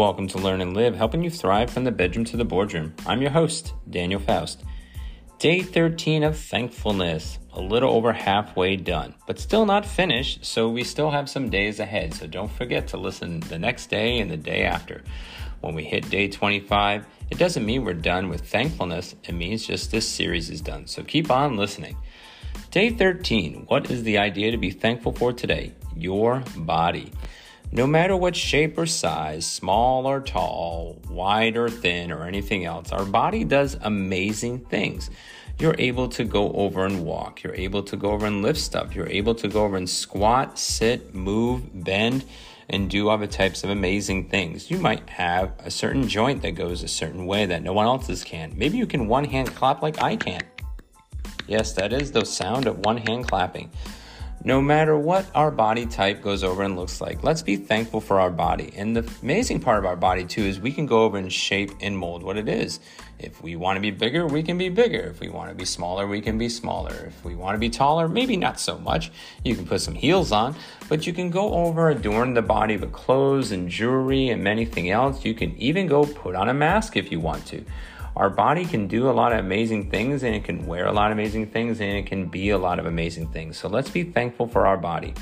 Welcome to Learn and Live, helping you thrive from the bedroom to the boardroom. I'm your host, Daniel Faust. Day 13 of thankfulness, a little over halfway done, but still not finished, so we still have some days ahead. So don't forget to listen the next day and the day after. When we hit day 25, it doesn't mean we're done with thankfulness, it means just this series is done. So keep on listening. Day 13, what is the idea to be thankful for today? Your body. No matter what shape or size, small or tall, wide or thin, or anything else, our body does amazing things. You're able to go over and walk. You're able to go over and lift stuff. You're able to go over and squat, sit, move, bend, and do other types of amazing things. You might have a certain joint that goes a certain way that no one else's can. Maybe you can one hand clap like I can. Yes, that is the sound of one hand clapping no matter what our body type goes over and looks like. Let's be thankful for our body. And the amazing part of our body, too, is we can go over and shape and mold what it is. If we want to be bigger, we can be bigger. If we want to be smaller, we can be smaller. If we want to be taller, maybe not so much. You can put some heels on, but you can go over, adorn the body with clothes and jewelry and anything else. You can even go put on a mask if you want to our body can do a lot of amazing things and it can wear a lot of amazing things and it can be a lot of amazing things. So let's be thankful for our body.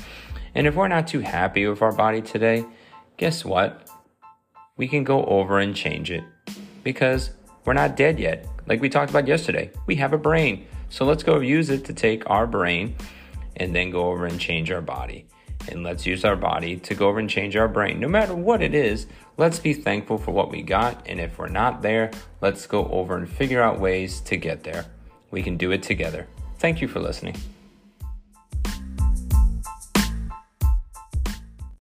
And if we're not too happy with our body today, guess what? We can go over and change it because we're not dead yet. Like we talked about yesterday, we have a brain. So let's go use it to take our brain and then go over and change our body and let's use our body to go over and change our brain. No matter what it is, let's be thankful for what we got. And if we're not there, let's go over and figure out ways to get there. We can do it together. Thank you for listening.